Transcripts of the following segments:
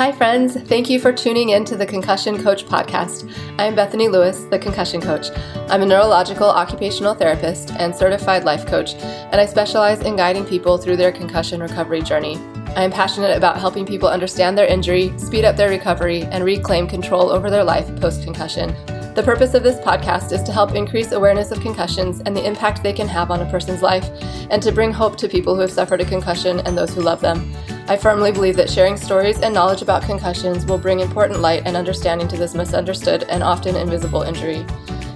Hi, friends. Thank you for tuning in to the Concussion Coach podcast. I'm Bethany Lewis, the Concussion Coach. I'm a neurological occupational therapist and certified life coach, and I specialize in guiding people through their concussion recovery journey. I am passionate about helping people understand their injury, speed up their recovery, and reclaim control over their life post concussion. The purpose of this podcast is to help increase awareness of concussions and the impact they can have on a person's life, and to bring hope to people who have suffered a concussion and those who love them. I firmly believe that sharing stories and knowledge about concussions will bring important light and understanding to this misunderstood and often invisible injury.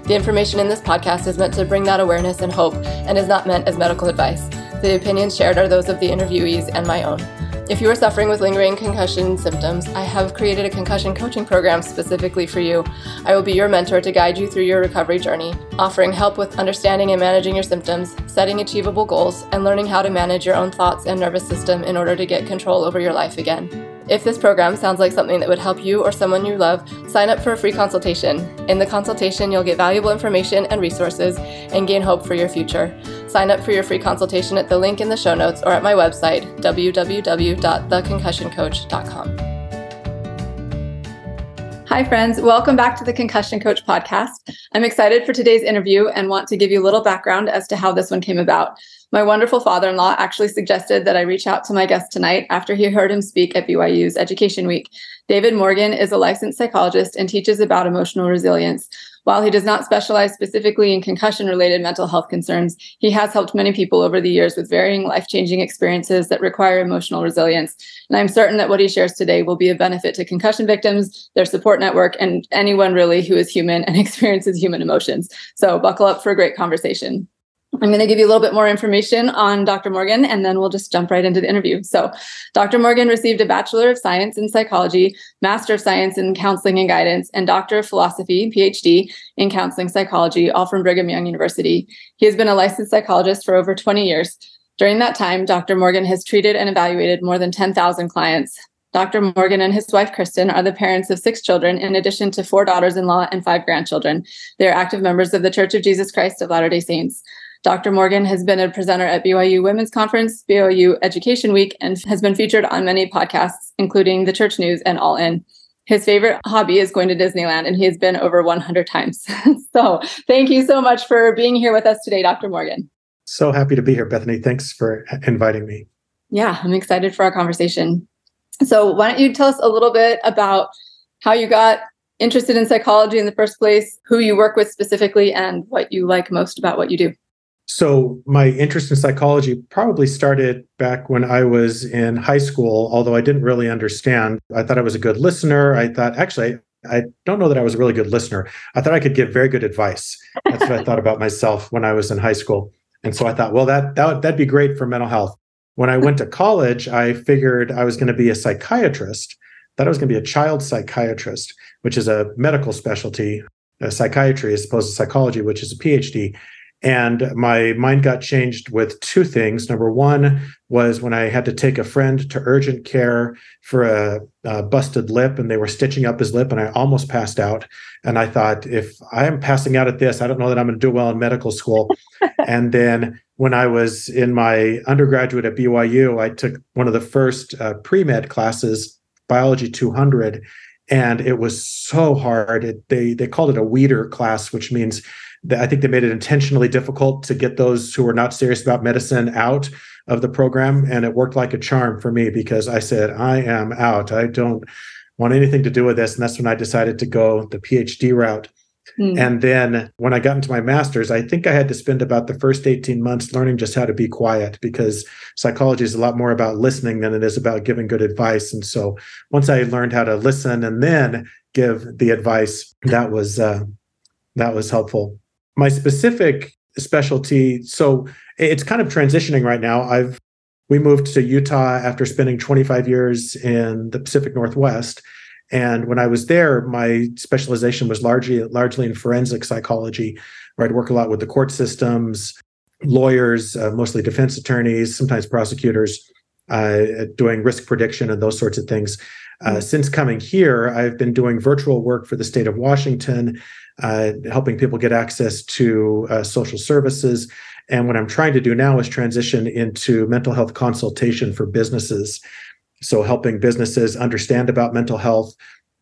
The information in this podcast is meant to bring that awareness and hope and is not meant as medical advice. The opinions shared are those of the interviewees and my own. If you are suffering with lingering concussion symptoms, I have created a concussion coaching program specifically for you. I will be your mentor to guide you through your recovery journey, offering help with understanding and managing your symptoms, setting achievable goals, and learning how to manage your own thoughts and nervous system in order to get control over your life again. If this program sounds like something that would help you or someone you love, sign up for a free consultation. In the consultation, you'll get valuable information and resources and gain hope for your future. Sign up for your free consultation at the link in the show notes or at my website, www.theconcussioncoach.com. Hi, friends. Welcome back to the Concussion Coach podcast. I'm excited for today's interview and want to give you a little background as to how this one came about. My wonderful father in law actually suggested that I reach out to my guest tonight after he heard him speak at BYU's Education Week. David Morgan is a licensed psychologist and teaches about emotional resilience. While he does not specialize specifically in concussion related mental health concerns, he has helped many people over the years with varying life changing experiences that require emotional resilience. And I'm certain that what he shares today will be a benefit to concussion victims, their support network, and anyone really who is human and experiences human emotions. So buckle up for a great conversation. I'm going to give you a little bit more information on Dr. Morgan, and then we'll just jump right into the interview. So, Dr. Morgan received a Bachelor of Science in Psychology, Master of Science in Counseling and Guidance, and Doctor of Philosophy, PhD, in Counseling Psychology, all from Brigham Young University. He has been a licensed psychologist for over 20 years. During that time, Dr. Morgan has treated and evaluated more than 10,000 clients. Dr. Morgan and his wife, Kristen, are the parents of six children, in addition to four daughters in law and five grandchildren. They are active members of the Church of Jesus Christ of Latter day Saints. Dr. Morgan has been a presenter at BYU Women's Conference, BYU Education Week, and has been featured on many podcasts, including The Church News and All In. His favorite hobby is going to Disneyland, and he has been over 100 times. so, thank you so much for being here with us today, Dr. Morgan. So happy to be here, Bethany. Thanks for inviting me. Yeah, I'm excited for our conversation. So, why don't you tell us a little bit about how you got interested in psychology in the first place, who you work with specifically, and what you like most about what you do? So, my interest in psychology probably started back when I was in high school, although I didn't really understand. I thought I was a good listener. I thought, actually, I don't know that I was a really good listener. I thought I could give very good advice. That's what I thought about myself when I was in high school. And so I thought, well, that, that that'd be great for mental health. When I went to college, I figured I was going to be a psychiatrist. Thought I was going to be a child psychiatrist, which is a medical specialty, a psychiatry as opposed to psychology, which is a PhD. And my mind got changed with two things. Number one was when I had to take a friend to urgent care for a, a, busted lip and they were stitching up his lip and I almost passed out. And I thought, if I am passing out at this, I don't know that I'm going to do well in medical school. and then when I was in my undergraduate at BYU, I took one of the first uh, pre med classes, Biology 200. And it was so hard. It, they they called it a weeder class, which means I think they made it intentionally difficult to get those who were not serious about medicine out of the program. And it worked like a charm for me because I said, I am out. I don't want anything to do with this. And that's when I decided to go the PhD route. Mm. And then when I got into my master's, I think I had to spend about the first 18 months learning just how to be quiet because psychology is a lot more about listening than it is about giving good advice. And so once I learned how to listen and then give the advice, that was uh, that was helpful my specific specialty so it's kind of transitioning right now. I've we moved to utah after spending 25 years in the pacific northwest. And when i was there my specialization was largely largely in forensic psychology where i'd work a lot with the court systems lawyers uh, mostly defense attorneys sometimes prosecutors uh, doing risk prediction and those sorts of things. Uh, mm-hmm. since coming here i've been doing virtual work for the state of washington uh, helping people get access to uh, social services. And what I'm trying to do now is transition into mental health consultation for businesses. So, helping businesses understand about mental health,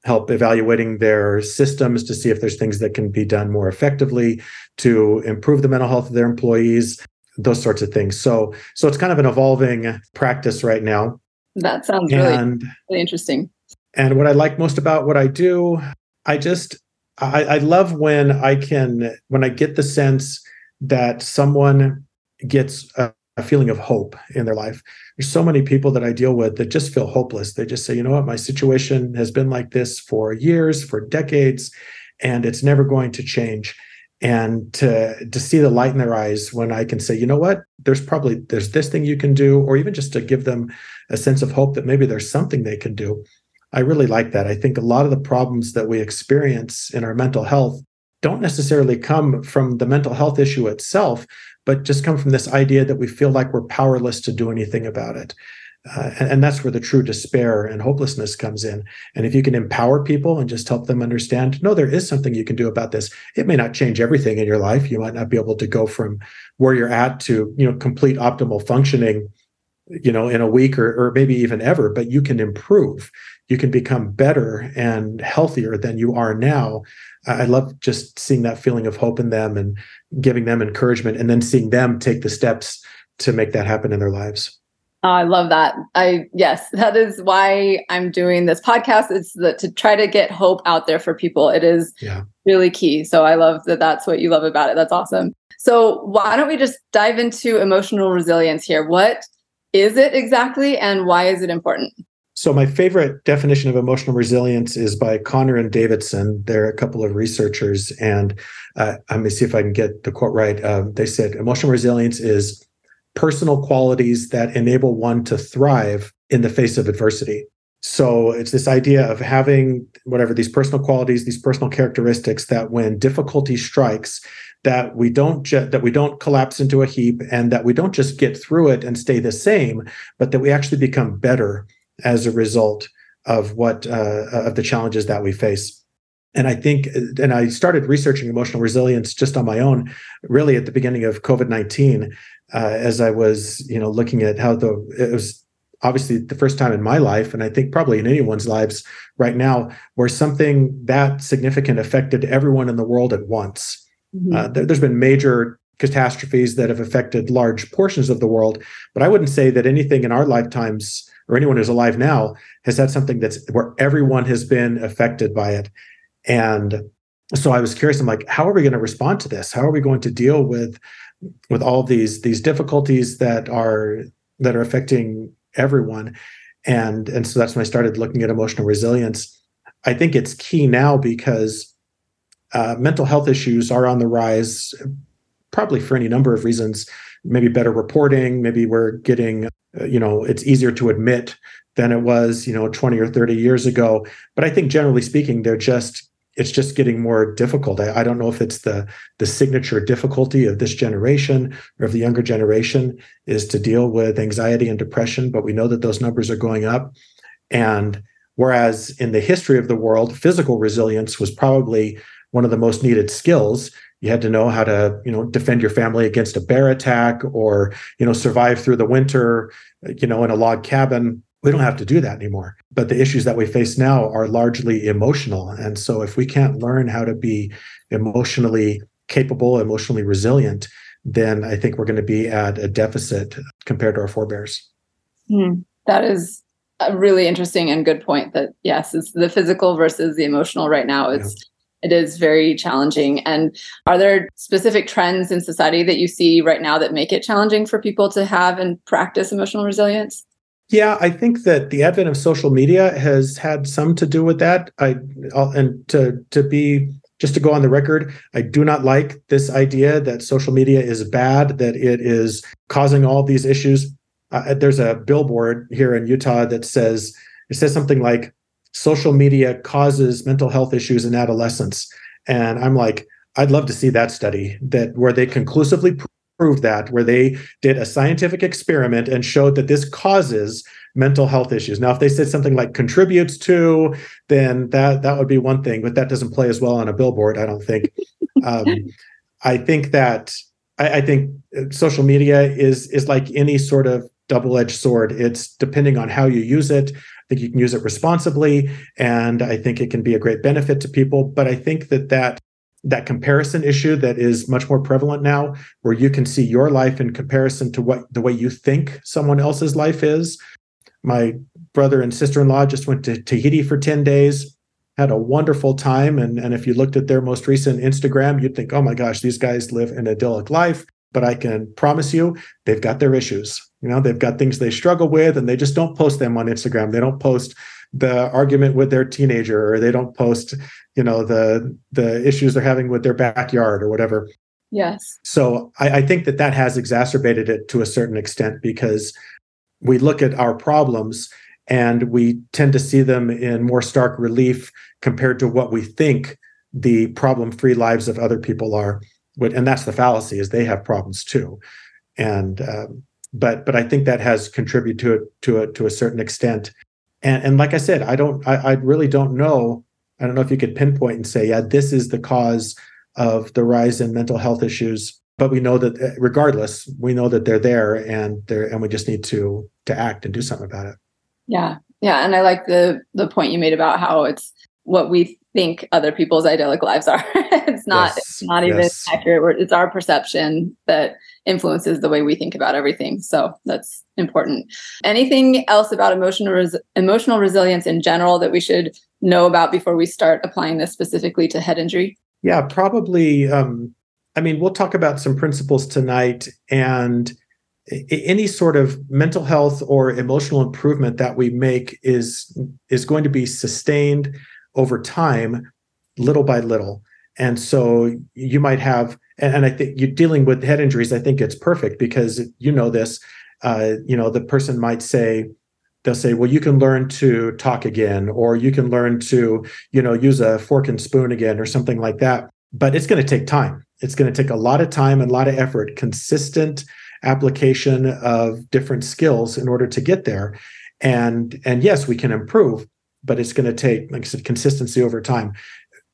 help evaluating their systems to see if there's things that can be done more effectively to improve the mental health of their employees, those sorts of things. So, so it's kind of an evolving practice right now. That sounds really, really interesting. And what I like most about what I do, I just I, I love when I can when I get the sense that someone gets a, a feeling of hope in their life. There's so many people that I deal with that just feel hopeless. They just say, you know what, my situation has been like this for years, for decades, and it's never going to change. And to to see the light in their eyes when I can say, you know what, there's probably there's this thing you can do, or even just to give them a sense of hope that maybe there's something they can do. I really like that. I think a lot of the problems that we experience in our mental health don't necessarily come from the mental health issue itself, but just come from this idea that we feel like we're powerless to do anything about it. Uh, and, and, that's where the true despair and hopelessness comes in. And if you can empower people and just help them understand, no, there is something you can do about this. It may not change everything in your life. You might not be able to go from where you're at to, you know, complete optimal functioning, you know, in a week or, or maybe even ever, but you can improve you can become better and healthier than you are now. I love just seeing that feeling of hope in them and giving them encouragement and then seeing them take the steps to make that happen in their lives. Oh, I love that. I yes, that is why I'm doing this podcast. It's the, to try to get hope out there for people. It is yeah. really key. So I love that. That's what you love about it. That's awesome. So why don't we just dive into emotional resilience here? What is it exactly, and why is it important? So, my favorite definition of emotional resilience is by Connor and Davidson. They're a couple of researchers, and uh, going to see if I can get the quote right. Um, they said emotional resilience is personal qualities that enable one to thrive in the face of adversity. So, it's this idea of having whatever these personal qualities, these personal characteristics that when difficulty strikes, that we don't ju- that we don't collapse into a heap and that we don't just get through it and stay the same, but that we actually become better as a result of what uh, of the challenges that we face and i think and i started researching emotional resilience just on my own really at the beginning of covid-19 uh, as i was you know looking at how the it was obviously the first time in my life and i think probably in anyone's lives right now where something that significant affected everyone in the world at once mm-hmm. uh, there, there's been major catastrophes that have affected large portions of the world but i wouldn't say that anything in our lifetimes or anyone who's alive now has had something that's where everyone has been affected by it. And so I was curious. I'm like, how are we going to respond to this? How are we going to deal with with all these these difficulties that are that are affecting everyone? And and so that's when I started looking at emotional resilience. I think it's key now because uh, mental health issues are on the rise, probably for any number of reasons. Maybe better reporting. Maybe we're getting uh, you know it's easier to admit than it was you know 20 or 30 years ago but i think generally speaking they're just it's just getting more difficult I, I, don't know if it's the the signature difficulty of this generation or of the younger generation is to deal with anxiety and depression but we know that those numbers are going up and whereas in the history of the world physical resilience was probably one of the most needed skills you had to know how to you know defend your family against a bear attack or you know survive through the winter you know in a log cabin. We don't have to do that anymore. But the issues that we face now are largely emotional. And so if we can't learn how to be emotionally capable emotionally resilient then i think we're going to be at a deficit compared to our forebears. Mm, that is a really interesting and good point that yes it's the physical versus the emotional right now it's yeah it is very challenging. And are there specific trends in society that you see right now that make it challenging for people to have and practice emotional resilience? Yeah, I think that the advent of social media has had some to do with that. I and to to be just to go on the record, I do not like this idea that social media is bad, that it is causing all these issues. Uh, there's a billboard here in Utah that says it says something like social media causes mental health issues in adolescence. And I'm like, I'd love to see that study that where they conclusively proved that, where they did a scientific experiment and showed that this causes mental health issues. Now, if they said something like contributes to, then that that would be one thing, but that doesn't play as well on a billboard, I don't think. um, I think that I, I think social media is is like any sort of double-edged sword. It's depending on how you use it. Think you can use it responsibly, and I think it can be a great benefit to people. But I think that that that comparison issue that is much more prevalent now, where you can see your life in comparison to what the way you think someone else's life is. My brother and sister-in-law just went to Tahiti for 10 days had a wonderful time. And, and if you looked at their most recent Instagram, you'd think, oh my gosh, these guys live an idyllic life. But I can promise you, they've got their issues. You know, they've got things they struggle with, and they just don't post them on Instagram. They don't post the argument with their teenager, or they don't post, you know, the the issues they're having with their backyard or whatever. Yes. So I, I think that that has exacerbated it to a certain extent because we look at our problems and we tend to see them in more stark relief compared to what we think the problem-free lives of other people are and that's the fallacy is they have problems too and um, but but i think that has contributed to it to a to a certain extent and and like i said i don't I, I really don't know i don't know if you could pinpoint and say yeah this is the cause of the rise in mental health issues but we know that uh, regardless we know that they're there and they're and we just need to to act and do something about it yeah. Yeah. And I like the the point you made about how it's what we think other people's idyllic lives are. it's not yes. it's not even yes. accurate. It's our perception that influences the way we think about everything. So that's important. Anything else about emotional res- emotional resilience in general that we should know about before we start applying this specifically to head injury? Yeah, probably. Um, I mean, we'll talk about some principles tonight, and any sort of mental health or emotional improvement that we make is is going to be sustained over time little by little. And so you might have and, and i think you're dealing with head injuries i think it's perfect because you know this uh, you know the person might say they'll say well you can learn to talk again or you can learn to you know use a fork and spoon again or something like that. But it's going to take time. It's going to take a lot of time and a lot of effort consistent application of different skills in order to get there. And and yes, we can improve, but it's going to take, like I said, consistency over time.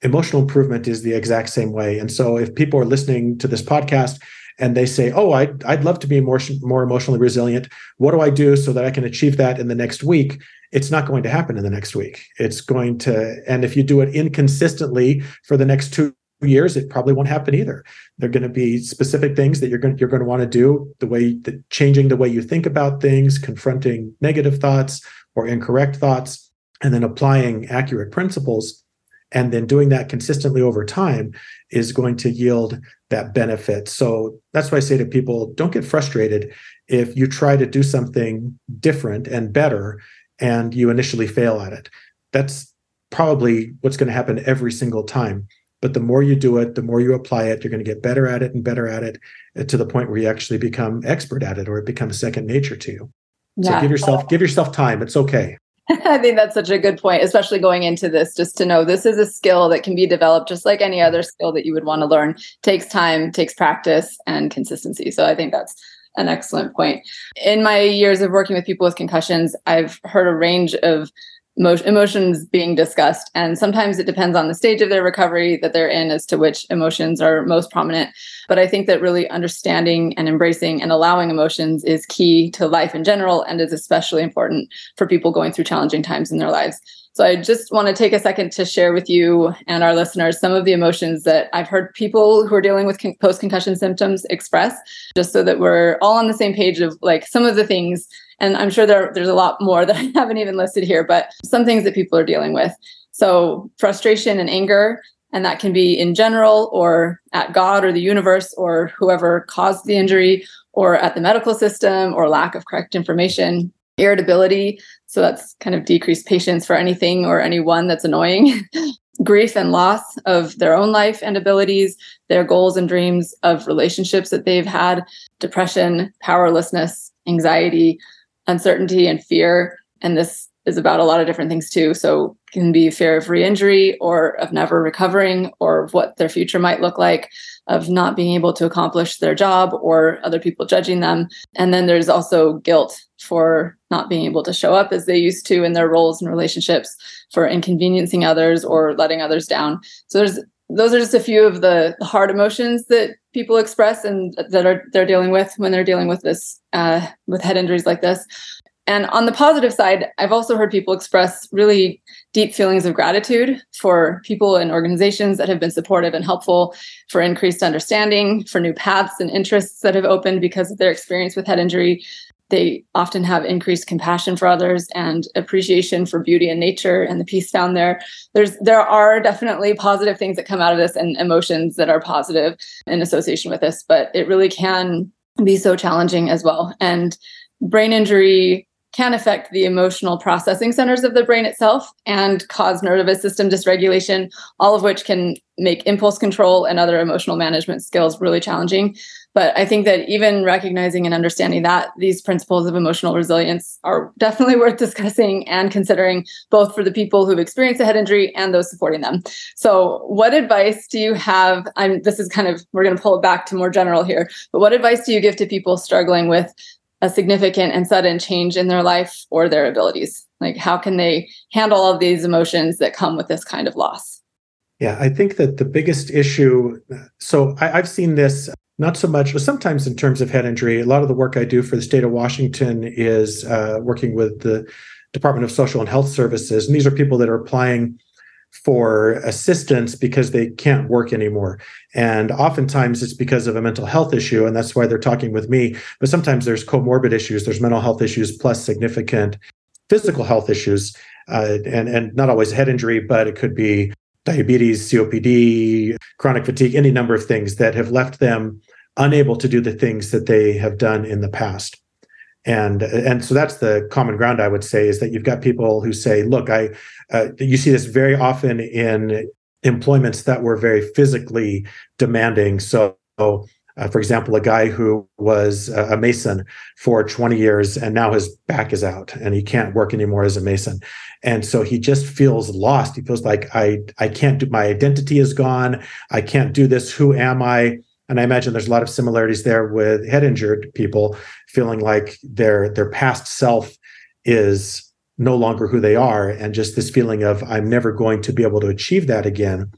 Emotional improvement is the exact same way. And so if people are listening to this podcast and they say, "Oh, I'd, I'd love to be more, more emotionally resilient. What do I do so that I can achieve that in the next week?" It's not going to happen in the next week. It's going to, and if you do it inconsistently for the next two years, it probably won't happen either. There are going to be specific things that you're going you're going to want to do. The way that changing the way you think about things, confronting negative thoughts or incorrect thoughts, and then applying accurate principles, and then doing that consistently over time is going to yield that benefit. So that's why I say to people, don't get frustrated if you try to do something different and better and you initially fail at it. That's probably what's going to happen every single time but the more you do it the more you apply it you're going to get better at it and better at it uh, to the point where you actually become expert at it or it becomes second nature to you yeah. so give yourself give yourself time it's okay I think that's such a good point, especially going into this, just to know this is a skill that can be developed just like any other skill that you would want to learn. Takes time, takes practice and consistency. So I think that's an excellent point. In my years of working with people with concussions, I've heard a range of emotions being discussed. And sometimes it depends on the stage of their recovery that they're in as to which emotions are most prominent. But I think that really understanding and embracing and allowing emotions is key to life in general and is especially important for people going through challenging times in their lives. So I just want to take a second to share with you and our listeners some of the emotions that I've heard people who are dealing with con- post concussion symptoms express, just so that we're all on the same page of like some of the things and I'm sure there, there's a lot more that I haven't even listed here, but some things that people are dealing with. So, frustration and anger, and that can be in general or at God or the universe or whoever caused the injury or at the medical system or lack of correct information. Irritability, so that's kind of decreased patience for anything or anyone that's annoying. Grief and loss of their own life and abilities, their goals and dreams of relationships that they've had, depression, powerlessness, anxiety, uncertainty and fear. And this is about a lot of different things too. So can be fear of re-injury or of never recovering or of what their future might look like, of not being able to accomplish their job or other people judging them. And then there's also guilt for not being able to show up as they used to in their roles and relationships, for inconveniencing others or letting others down. So there's those are just a few of the hard emotions that people express and that are they're dealing with when they're dealing with this uh, with head injuries like this. And on the positive side, I've also heard people express really deep feelings of gratitude for people and organizations that have been supportive and helpful, for increased understanding, for new paths and interests that have opened because of their experience with head injury. They often have increased compassion for others and appreciation for beauty and nature and the peace found there. There's there are definitely positive things that come out of this and emotions that are positive in association with this, but it really can be so challenging as well. And brain injury can affect the emotional processing centers of the brain itself and cause nervous system dysregulation, all of which can make impulse control and other emotional management skills really challenging. But I think that even recognizing and understanding that these principles of emotional resilience are definitely worth discussing and considering both for the people who've experienced a head injury and those supporting them. So, what advice do you have? I'm this is kind of we're going to pull it back to more general here, but what advice do you give to people struggling with a significant and sudden change in their life or their abilities? Like, how can they handle all of these emotions that come with this kind of loss? Yeah, I think that the biggest issue. So I, have seen this not so much, sometimes in terms of head injury. A lot of the work I do for the state of Washington is uh, working with the Department of Social and Health Services, and these are people that are applying for assistance because they can't work anymore. And oftentimes it's because of a mental health issue. And that's why they're talking with me. But sometimes there's comorbid issues, there's mental health issues plus significant physical health issues. Uh, and, and not always head injury, but it could be diabetes, COPD, chronic fatigue, any number of things that have left them unable to do the things that they have done in the past and and so that's the common ground i would say is that you've got people who say look i uh, you see this very often in employments that were very physically demanding so uh, for example, a guy who was a mason for 20 years and now his back is out and he can't work anymore as a mason. And so he just feels lost. He feels like I I can't do my identity is gone. I can't do this. Who am I? And I imagine there's a lot of similarities there with head injured people feeling like their their past self is no longer who they are. And just this feeling of I'm never going to be able to achieve that again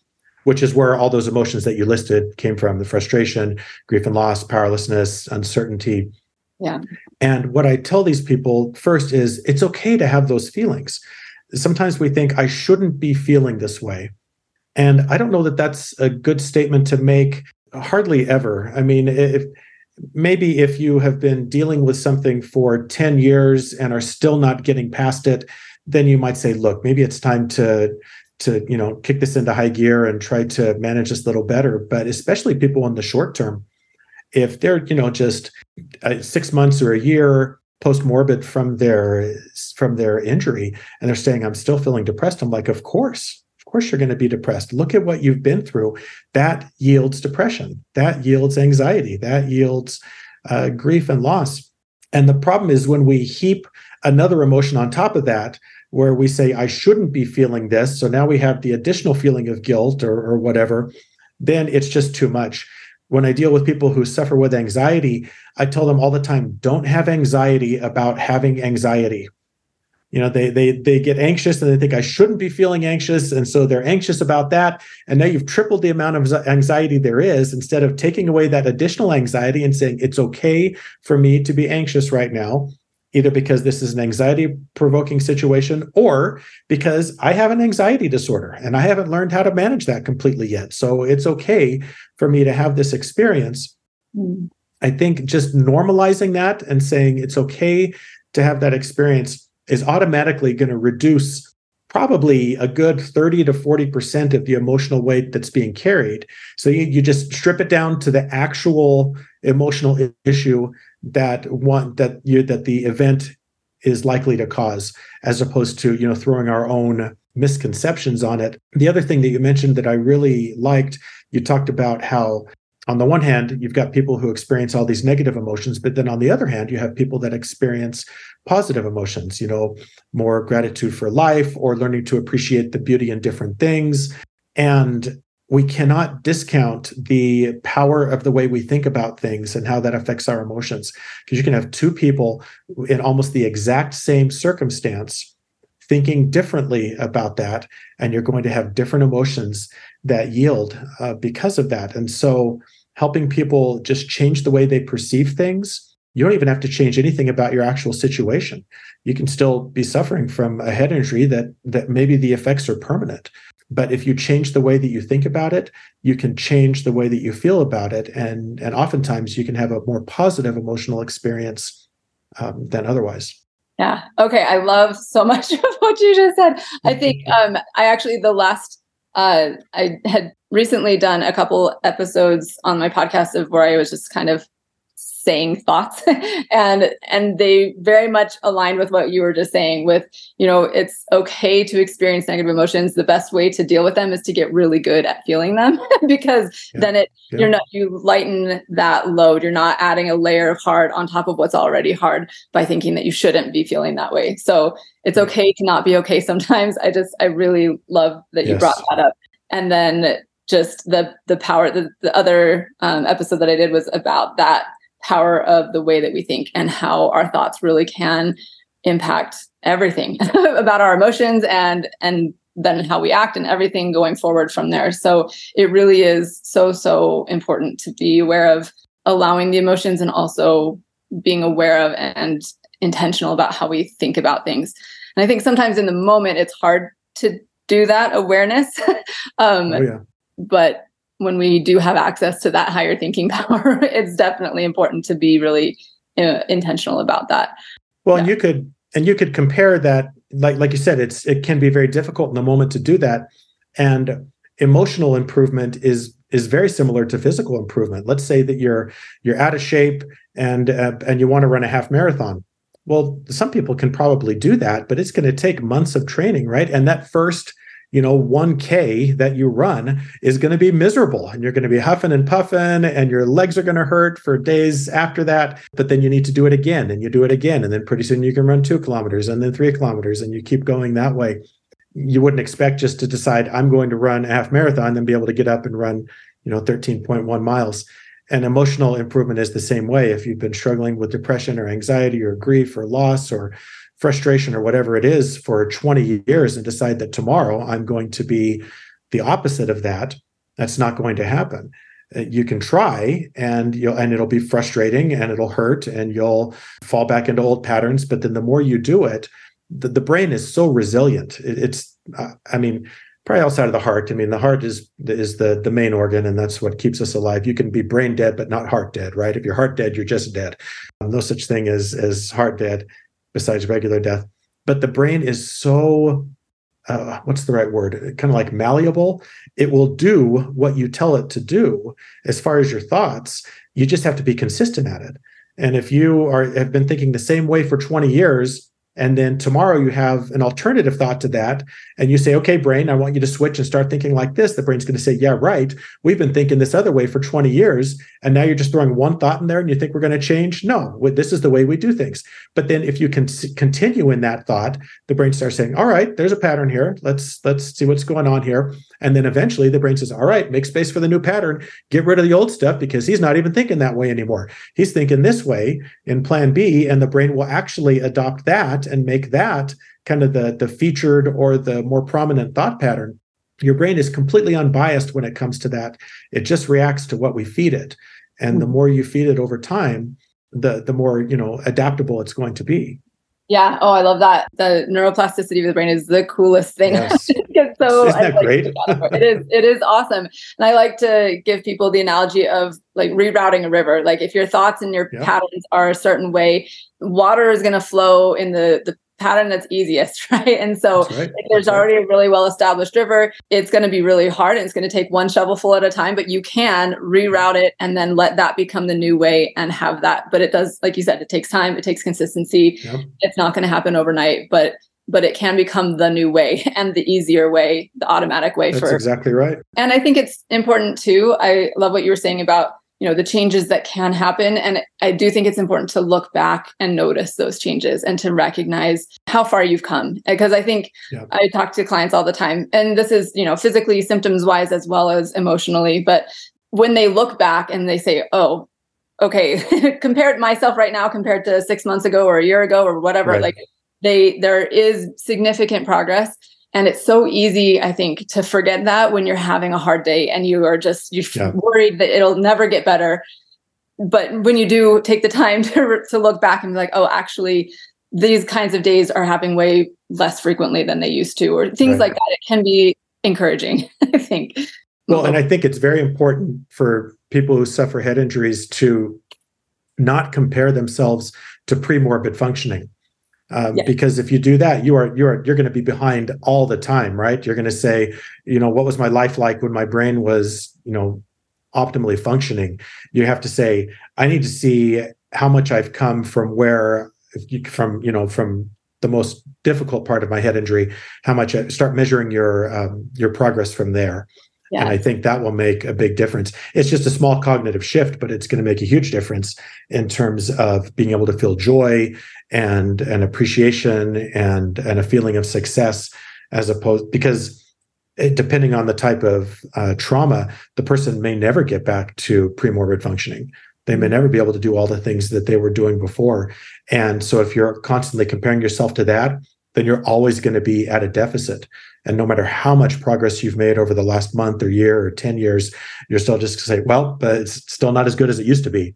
which is where all those emotions that you listed came from the frustration grief and loss powerlessness uncertainty. Yeah. And what i tell these people first is it's okay to have those feelings. Sometimes we think i shouldn't be feeling this way. And i don't know that that's a good statement to make hardly ever. I mean, if maybe if you have been dealing with something for 10 years and are still not getting past it, then you might say, look, maybe it's time to to you know kick this into high gear and try to manage this a little better but especially people in the short term if they're you know just uh, six months or a year post morbid from their from their injury and they're saying i'm still feeling depressed i'm like of course course you're going to be depressed. Look at what you've been through. That yields depression. That yields anxiety. That yields uh, grief and loss. And the problem is when we heap another emotion on top of that, where we say, I shouldn't be feeling this. So now we have the additional feeling of guilt or, or whatever, then it's just too much. When I deal with people who suffer with anxiety, I tell them all the time don't have anxiety about having anxiety you know they they they get anxious and they think i shouldn't be feeling anxious. And so they're anxious about that. And now you've tripled the amount of anxiety there is instead of taking away that additional anxiety and saying it's okay for me to be anxious right now either because this is an anxiety provoking situation or because i have an anxiety disorder and i haven't learned how to manage that completely yet. So it's okay for me to have this experience. Mm. i think just normalizing that and saying it's okay to have that experience is automatically going to reduce probably a good 30 to 40% of the emotional weight that's being carried. So you, you just strip it down to the actual emotional issue that one that you that the event is likely to cause as opposed to you know throwing our own misconceptions on it. The other thing that you mentioned that I really liked, you talked about how on the one hand, you've got people who experience all these negative emotions, but then on the other hand, you have people that experience positive emotions, you know, more gratitude for life or learning to appreciate the beauty in different things. And we cannot discount the power of the way we think about things and how that affects our emotions. Because you can have two people in almost the exact same circumstance thinking differently about that and you're going to have different emotions that yield uh, because of that. And so helping people just change the way they perceive things you don't even have to change anything about your actual situation. You can still be suffering from a head injury that that maybe the effects are permanent. But if you change the way that you think about it you can change the way that you feel about it. And and oftentimes you can have a more positive emotional experience um, than otherwise. Yeah. Okay. I love so much of what you just said. I think um, i actually the last uh, i had recently done a couple episodes on my podcast of where i was just kind of saying thoughts. And and they very much aligned with what you were just saying with you know it's okay to experience negative emotions. The best way to deal with them is to get really good at feeling them because yeah. then it yeah. you're not you lighten that load. You're not adding a layer of hard on top of what's already hard by thinking that you shouldn't be feeling that way. So it's okay to not be okay sometimes. I just i really love that you brought that up. And then just the the power the, the other um, episode that i did was about that power of the way that we think and how our thoughts really can impact everything about our emotions and and then how we act and everything going forward from there. So it really is so so important to be aware of allowing the emotions and also being aware of and intentional about how we think about things. And i think sometimes in the moment it's hard to do that awareness. Um, oh, yeah. but when we do have access to that higher thinking power, it's definitely important to be really uh, intentional about that. Well, yeah. and you could and you could compare that, like like you said, it's it can be very difficult in the moment to do that, and emotional improvement is is very similar to physical improvement. Let's say that you're you're out of shape and uh, and you want to run a half marathon. Well, some people can probably do that, but it's going to take months of training, right? And that first you know 1k that you run is going to be miserable and you're going to be huffing and puffing and your legs are going to hurt for days after that but then you need to do it again and you do it again and then pretty soon you can run two kilometers and then three kilometers and you keep going that way. You wouldn't expect just to decide i'm going to run a half marathon and be able to get up and run you know 13.1 miles. And emotional improvement is the same way. If you've been struggling with depression or anxiety or grief or loss or frustration or whatever it is for 20 years and decide that tomorrow I'm going to be the opposite of that, that's not going to happen. Uh, you can try and you'll and it'll be frustrating and it'll hurt and you'll fall back into old patterns. But then the more you do it, the, the brain is so resilient. It, it's uh, I mean, probably outside of the heart. I mean, the heart is is the the main organ, and that's what keeps us alive. You can be brain dead, but not heart dead, right? If you're heart dead, you're just dead. no such thing as as heart dead besides regular death. But the brain is so uh, what's the right word? Kind of like malleable. It will do what you tell it to do. As far as your thoughts, you just have to be consistent at it. And if you are have been thinking the same way for 20 years, and then tomorrow you have an alternative thought to that and you say okay brain i want you to switch and start thinking like this. The brain's going to say yeah right. We've been thinking this other way for 20 years and now you're just throwing one thought in there and you think we're going to change? No this is the way we do things. But then if you can continue in that thought the brain starts saying all right there's a pattern here. Let's let's see what's going on here. And then eventually the brain says all right make space for the new pattern. Get rid of the old stuff because he's not even thinking that way anymore. He's thinking this way in plan b and the brain will actually adopt that and make that kind of the the featured or the more prominent thought pattern your brain is completely unbiased when it comes to that. It just reacts to what we feed it. And the hmm. more you feed it over time the the more you know adaptable it's going to be yeah oh i love that the neuroplasticity of the brain is the coolest thing yes. so Isn't that like great? it is it is awesome and i like to give people the analogy of like rerouting a river like if your thoughts and your yeah. patterns are a certain way water is going to flow in the the pattern that's easiest, right? And so right. there's already a really well established river. It's going to be really hard and it's going to take one shovelful at a time, but you can reroute it and then let that become the new way and have that. But it does, like you said, it takes time, it takes consistency. Yep. It's not going to happen overnight, but but it can become the new way and the easier way, the automatic way That's for exactly right. And I think it's important too. I love what you were saying about you know the changes that can happen and i do think it's important to look back and notice those changes and to recognize how far you've come because i think yeah. i talk to clients all the time and this is you know physically symptoms wise as well as emotionally but when they look back and they say oh okay compared myself right now compared to six months ago or a year ago or whatever right. like they there is significant progress and it's so easy i think to forget that when you're having a hard day and you are just you're yeah. worried that it'll never get better but when you do take the time to to look back and be like oh actually these kinds of days are happening way less frequently than they used to or things right. like that it can be encouraging i think well and i think it's very important for people who suffer head injuries to not compare themselves to pre-morbid functioning um, yeah. because if you do that you are you're you're going to be behind all the time right you're going to say you know what was my life like when my brain was you know optimally functioning you have to say i need to see how much i've come from where from you know from the most difficult part of my head injury how much I start measuring your um, your progress from there yeah. And I think that will make a big difference. It's just a small cognitive shift, but it's going to make a huge difference in terms of being able to feel joy and an appreciation and and a feeling of success as opposed because it, depending on the type of uh, trauma, the person may never get back to premorbid functioning. They may never be able to do all the things that they were doing before. And so, if you're constantly comparing yourself to that, then you're always going to be at a deficit. And no matter how much progress you've made over the last month or year or 10 years, you're still just going to say, well, but it's still not as good as it used to be.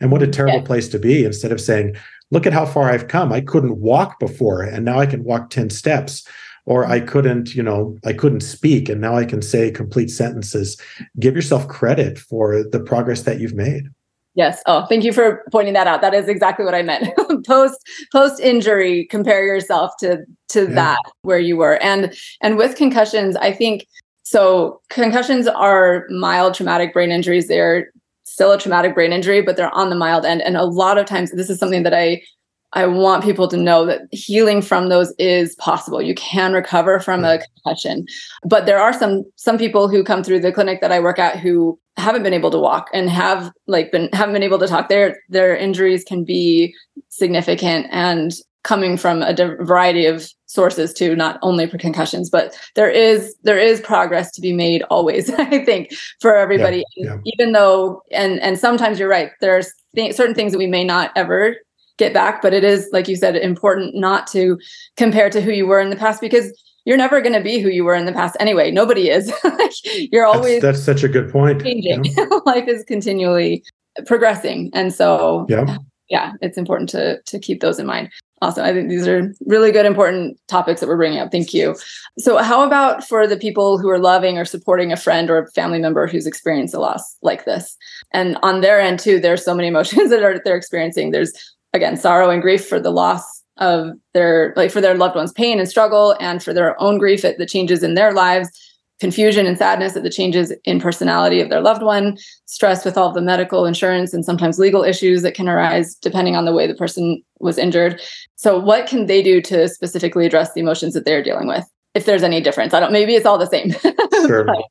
And what a terrible yeah. place to be instead of saying, look at how far I've come. I couldn't walk before, and now I can walk 10 steps. Or I couldn't, you know, I couldn't speak, and now I can say complete sentences. Give yourself credit for the progress that you've made. Yes. Oh, thank you for pointing that out. That is exactly what I meant. post post injury, compare yourself to to yeah. that where you were. And and with concussions, I think so concussions are mild traumatic brain injuries. They're still a traumatic brain injury, but they're on the mild end. And a lot of times this is something that I I want people to know that healing from those is possible. You can recover from a hmm. concussion. But there are some some people who come through the clinic that I work at who haven't been able to walk and have like been haven't been able to talk. Their their injuries can be significant and coming from a variety of sources too not only for concussions but there is there is progress to be made always i think for everybody yeah, yeah. even though and and sometimes you're right there's th- certain things that we may not ever get back. But it is, like you said, important not to compare to who you were in the past because you're never going to be who you were in the past anyway. Nobody is. you're always that's, that's, such a good point. Changing. Yeah. Life is continually progressing, and so yeah, yeah, it's important to to keep those in mind. Awesome. I think these are really good, important topics that we're bringing up. Thank you. So, how about for the people who are loving or supporting a friend or a family member who's experienced a loss like this? And on their end, too, there's so many emotions that are they're experiencing. There's again sorrow and grief for the loss of their like for their loved ones pain and struggle and for their own grief at the changes in their lives confusion and sadness at the changes in personality of their loved one stress with all the medical insurance and sometimes legal issues that can arise depending on the way the person was injured so what can they do to specifically address the emotions that they're dealing with if there's any difference. I don't. Maybe it's all the same. sure. Uh,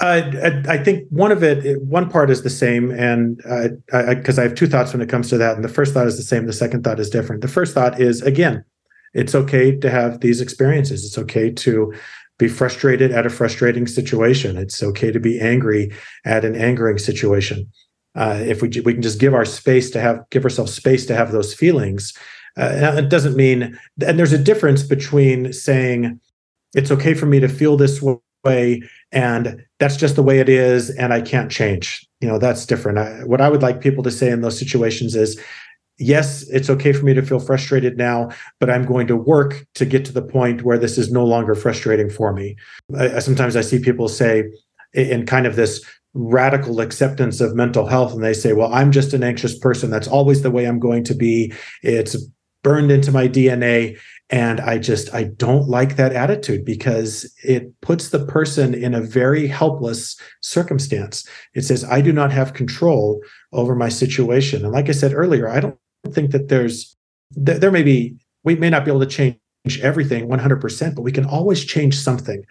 I, I, think one of it, one part is the same, and because uh, I, I, I have two thoughts when it comes to that. And the first thought is the same. The second thought is different. The first thought is again, it's okay to have these experiences. It's okay to be frustrated at a frustrating situation. It's okay to be angry at an angering situation. Uh, if we we can just give our space to have give ourselves space to have those feelings. Uh, it doesn't mean, and there's a difference between saying it's okay for me to feel this way and that's just the way it is and i can't change you know that's different I, what i would like people to say in those situations is yes it's okay for me to feel frustrated now but i'm going to work to get to the point where this is no longer frustrating for me I, sometimes i see people say in kind of this radical acceptance of mental health and they say well i'm just an anxious person. That's always the way i'm going to be. It's burned into my dna and i just i don't like that attitude because it puts the person in a very helpless circumstance. It says i do not have control over my situation. And like i said earlier i don't think that there's there may be we may not be able to change everything 100% but we can always change something.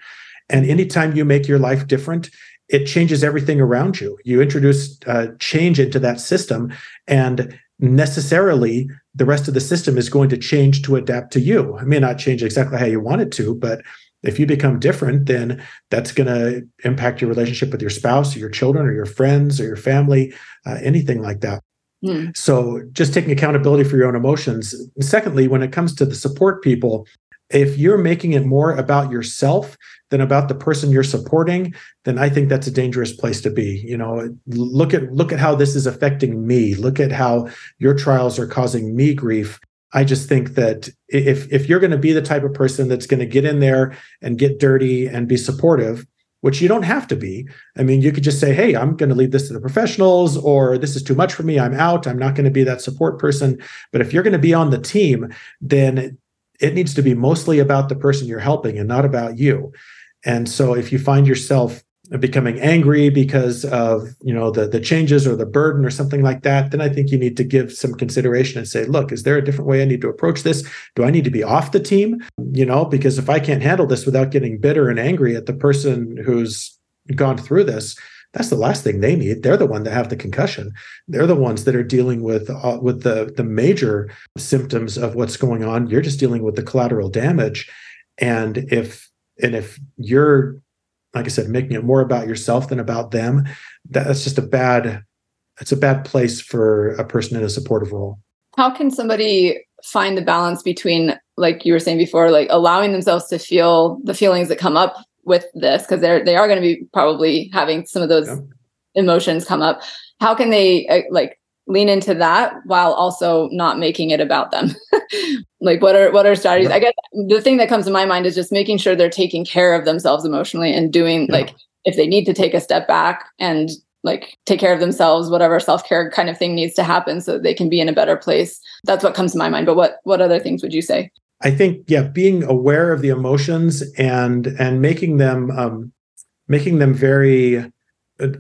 And anytime you make your life different it changes everything around you you introduce uh, change into that system and necessarily the rest of the system is going to change to adapt to you. It may not change exactly how you want it to, but if you become different, then that's going to impact your relationship with your spouse or your children or your friends or your family, uh, anything like that. Mm. So just taking accountability for your own emotions. Secondly, when it comes to the support people, if you're making it more about yourself than about the person you're supporting, then I think that's a dangerous place to be. You know, look at look at how this is affecting me. Look at how your trials are causing me grief. I just think that if if you're going to be the type of person that's going to get in there and get dirty and be supportive, which you don't have to be. I mean, you could just say, "Hey, I'm going to leave this to the professionals," or "This is too much for me. I'm out. I'm not going to be that support person." But if you're going to be on the team, then it needs to be mostly about the person you're helping and not about you. And so, if you find yourself becoming angry because of you know the the changes or the burden or something like that then i think you need to give some consideration and say look is there a different way i need to approach this do i need to be off the team you know because if i can't handle this without getting bitter and angry at the person who's gone through this that's the last thing they need. They're the one that have the concussion. They're the ones that are dealing with uh, with the the major symptoms of what's going on. You're just dealing with the collateral damage. And if and if you're like I said, making it more about yourself than about them, that's just a bad, it's a bad place for a person in a supportive role. How can somebody find the balance between, like you were saying before, like allowing themselves to feel the feelings that come up with this, because they're they are going to be probably having some of those yeah. emotions come up. How can they uh, like lean into that while also not making it about them like what are what are strategies i guess the thing that comes to my mind is just making sure they're taking care of themselves emotionally and doing yeah. like if they need to take a step back and like take care of themselves whatever self-care kind of thing needs to happen so they can be in a better place that's what comes to my mind but what what other things would you say i think yeah being aware of the emotions and and making them um making them very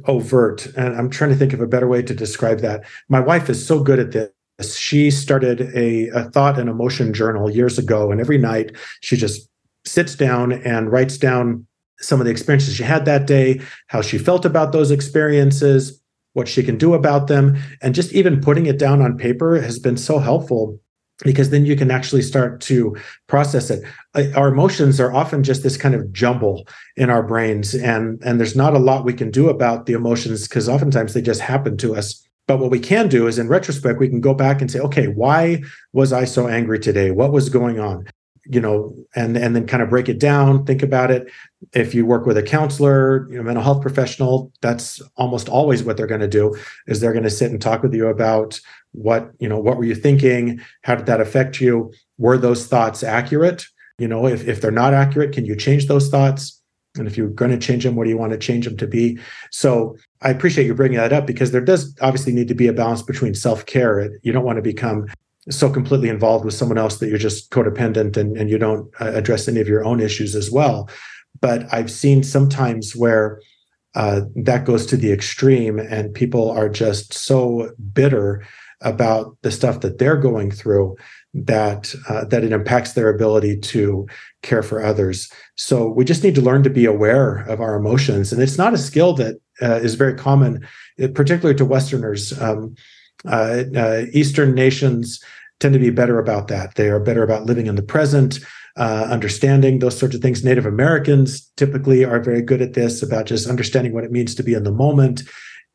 overt. And i'm trying to think of a better way to describe that. My wife is so good at this. She started a, a thought and emotion journal years ago and every night she just sits down and writes down some of the experiences she had that day how she felt about those experiences what she can do about them. And just even putting it down on paper has been so helpful because then you can actually start to process it. Uh, our emotions are often just this kind of jumble in our brains and and there's not a lot we can do about the emotions because oftentimes they just happen to us. But what we can do is in retrospect we can go back and say okay why was i so angry today? What was going on? You know and and then kind of break it down think about it. If you work with a counselor you know mental health professional that's almost always what they're going to do is they're going to sit and talk with you about what you know what were you thinking? How did that affect you? Were those thoughts accurate? You know if, if they're not accurate can you change those thoughts? And if you're going to change them what do you want to change them to be? So i appreciate you bringing that up because there does obviously need to be a balance between self-care. You don't want to become so completely involved with someone else that you're just codependent and, and you don't uh, address any of your own issues as well. But i've seen sometimes where uh, that goes to the extreme and people are just so bitter about the stuff that they're going through that uh, that it impacts their ability to care for others. So we just need to learn to be aware of our emotions. And it's not a skill that uh, is very common uh, particularly to westerners. Um, uh, uh, eastern nations tend to be better about that. They are better about living in the present uh, understanding those sorts of things. Native americans typically are very good at this about just understanding what it means to be in the moment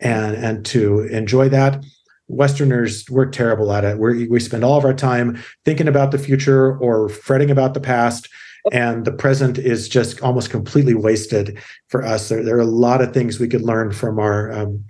and and to enjoy that Westerners, we're terrible at it. we we spend all of our time thinking about the future or fretting about the past, and the present is just almost completely wasted for us. There, there are a lot of things we could learn from our um,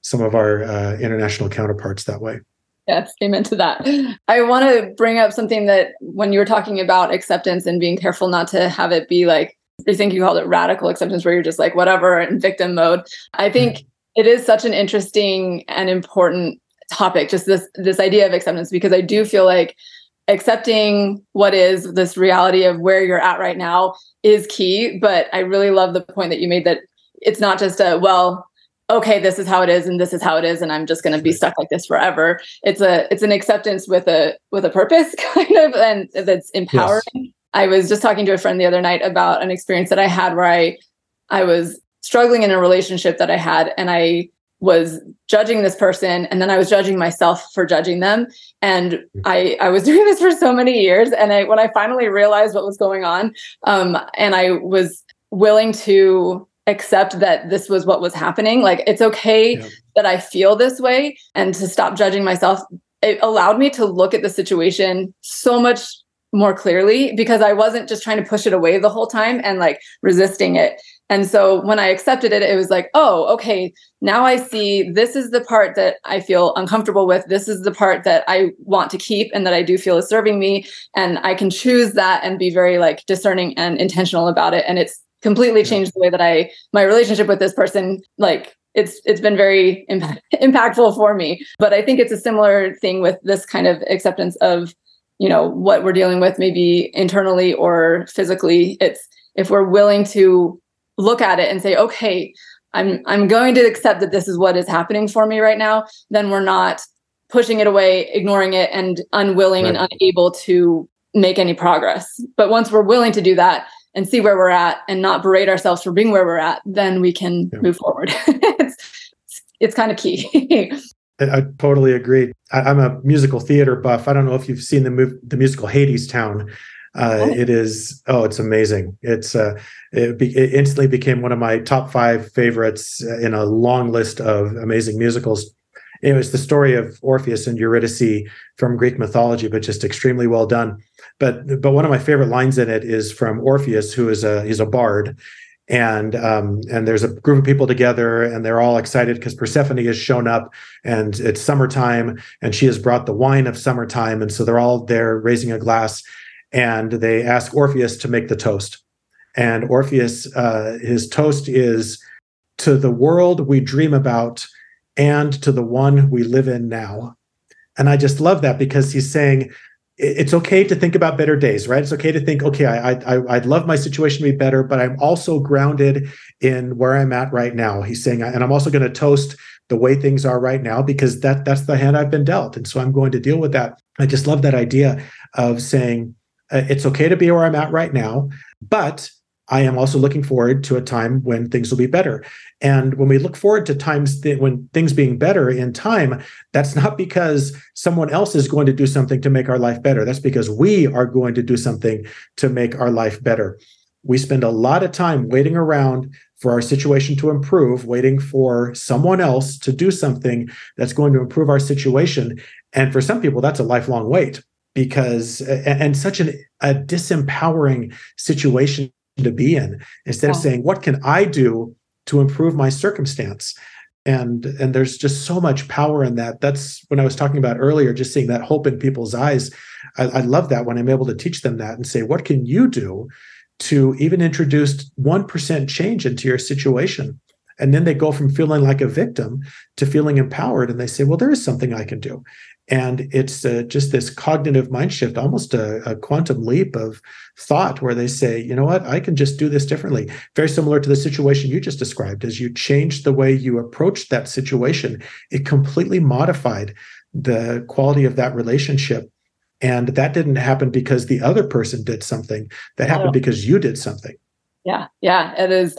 some of our uh, international counterparts that way. Yes, amen to that. I want to bring up something that when you were talking about acceptance and being careful not to have it be like, I think you called it radical acceptance, where you're just like, whatever, in victim mode. I think mm-hmm. it is such an interesting and important topic just this this idea of acceptance because i do feel like accepting what is this reality of where you're at right now is key. But i really love the point that you made that it's not just a well okay this is how it is and this is how it is and i'm just going to be stuck like this forever. It's a it's an acceptance with a with a purpose kind of and that's empowering. Yes. i was just talking to a friend the other night about an experience that i had where i i was struggling in a relationship that i had and i was judging this person and then I was judging myself for judging them and I I was doing this for so many years and I when I finally realized what was going on um and I was willing to accept that this was what was happening like it's okay yeah. that I feel this way and to stop judging myself, it allowed me to look at the situation so much more clearly because I wasn't just trying to push it away the whole time and like resisting it. And so when I accepted it, it was like, oh, okay, now I see this is the part that I feel uncomfortable with. This is the part that I want to keep and that I do feel is serving me. And I can choose that and be very like discerning and intentional about it. And it's completely changed the way that I, my relationship with this person, like it's it's been very impact, impactful for me but i think it's a similar thing with this kind of acceptance of you know what we're dealing with maybe internally or physically it's if we're willing to look at it and say okay i'm i'm going to accept that this is what is happening for me right now then we're not pushing it away ignoring it and unwilling right. and unable to make any progress but once we're willing to do that and see where we're at and not berate ourselves for being where we're at then we can yeah. move forward it's it's kind of key I, totally agree. I, am a musical theater buff. I don't know if you've seen the move, the musical Hadestown. Uh, oh. It is oh, it's amazing. It's uh, it, be, it, instantly became one of my top five favorites uh, in a long list of amazing musicals. It was the story of Orpheus and Eurydice from Greek mythology, but just extremely well done. But but one of my favorite lines in it is from Orpheus, who is a he's a bard, and um, and there's a group of people together and they're all excited because persephone has shown up and it's summertime and she has brought the wine of summertime and so they're all there raising a glass and they ask orpheus to make the toast and orpheus uh, his toast is to the world we dream about and to the one we live in now and i just love that because he's saying it's okay to think about better days, right? It's okay to think, okay, I, I, I'd love my situation to be better, but I'm also grounded in where I'm at right now. He's saying, and I'm also going to toast the way things are right now because that that's the hand I've been dealt, and so I'm going to deal with that. I just love that idea of saying uh, it's okay to be where I'm at right now, but I am also looking forward to a time when things will be better. And when we look forward to times th- when things being better in time, that's not because someone else is going to do something to make our life better. That's because we are going to do something to make our life better. We spend a lot of time waiting around for our situation to improve, waiting for someone else to do something that's going to improve our situation. And for some people, that's a lifelong wait because and such an, a disempowering situation to be in instead of saying what can i do to improve my circumstance? And and there's just so much power in that. That's when i was talking about earlier just seeing that hope in people's eyes I, I love that when i'm able to teach them that and say what can you do to even introduce 1% change into your situation? And then they go from feeling like a victim to feeling empowered and they say well there is something i can do and it's uh, just this cognitive mind shift almost a, a, quantum leap of thought where they say you know what? I can just do this differently. Very similar to the situation you just described. As you changed the way you approached that situation it completely modified the quality of that relationship. And that didn't happen because the other person did something. That happened because you did something. Yeah. Yeah. It is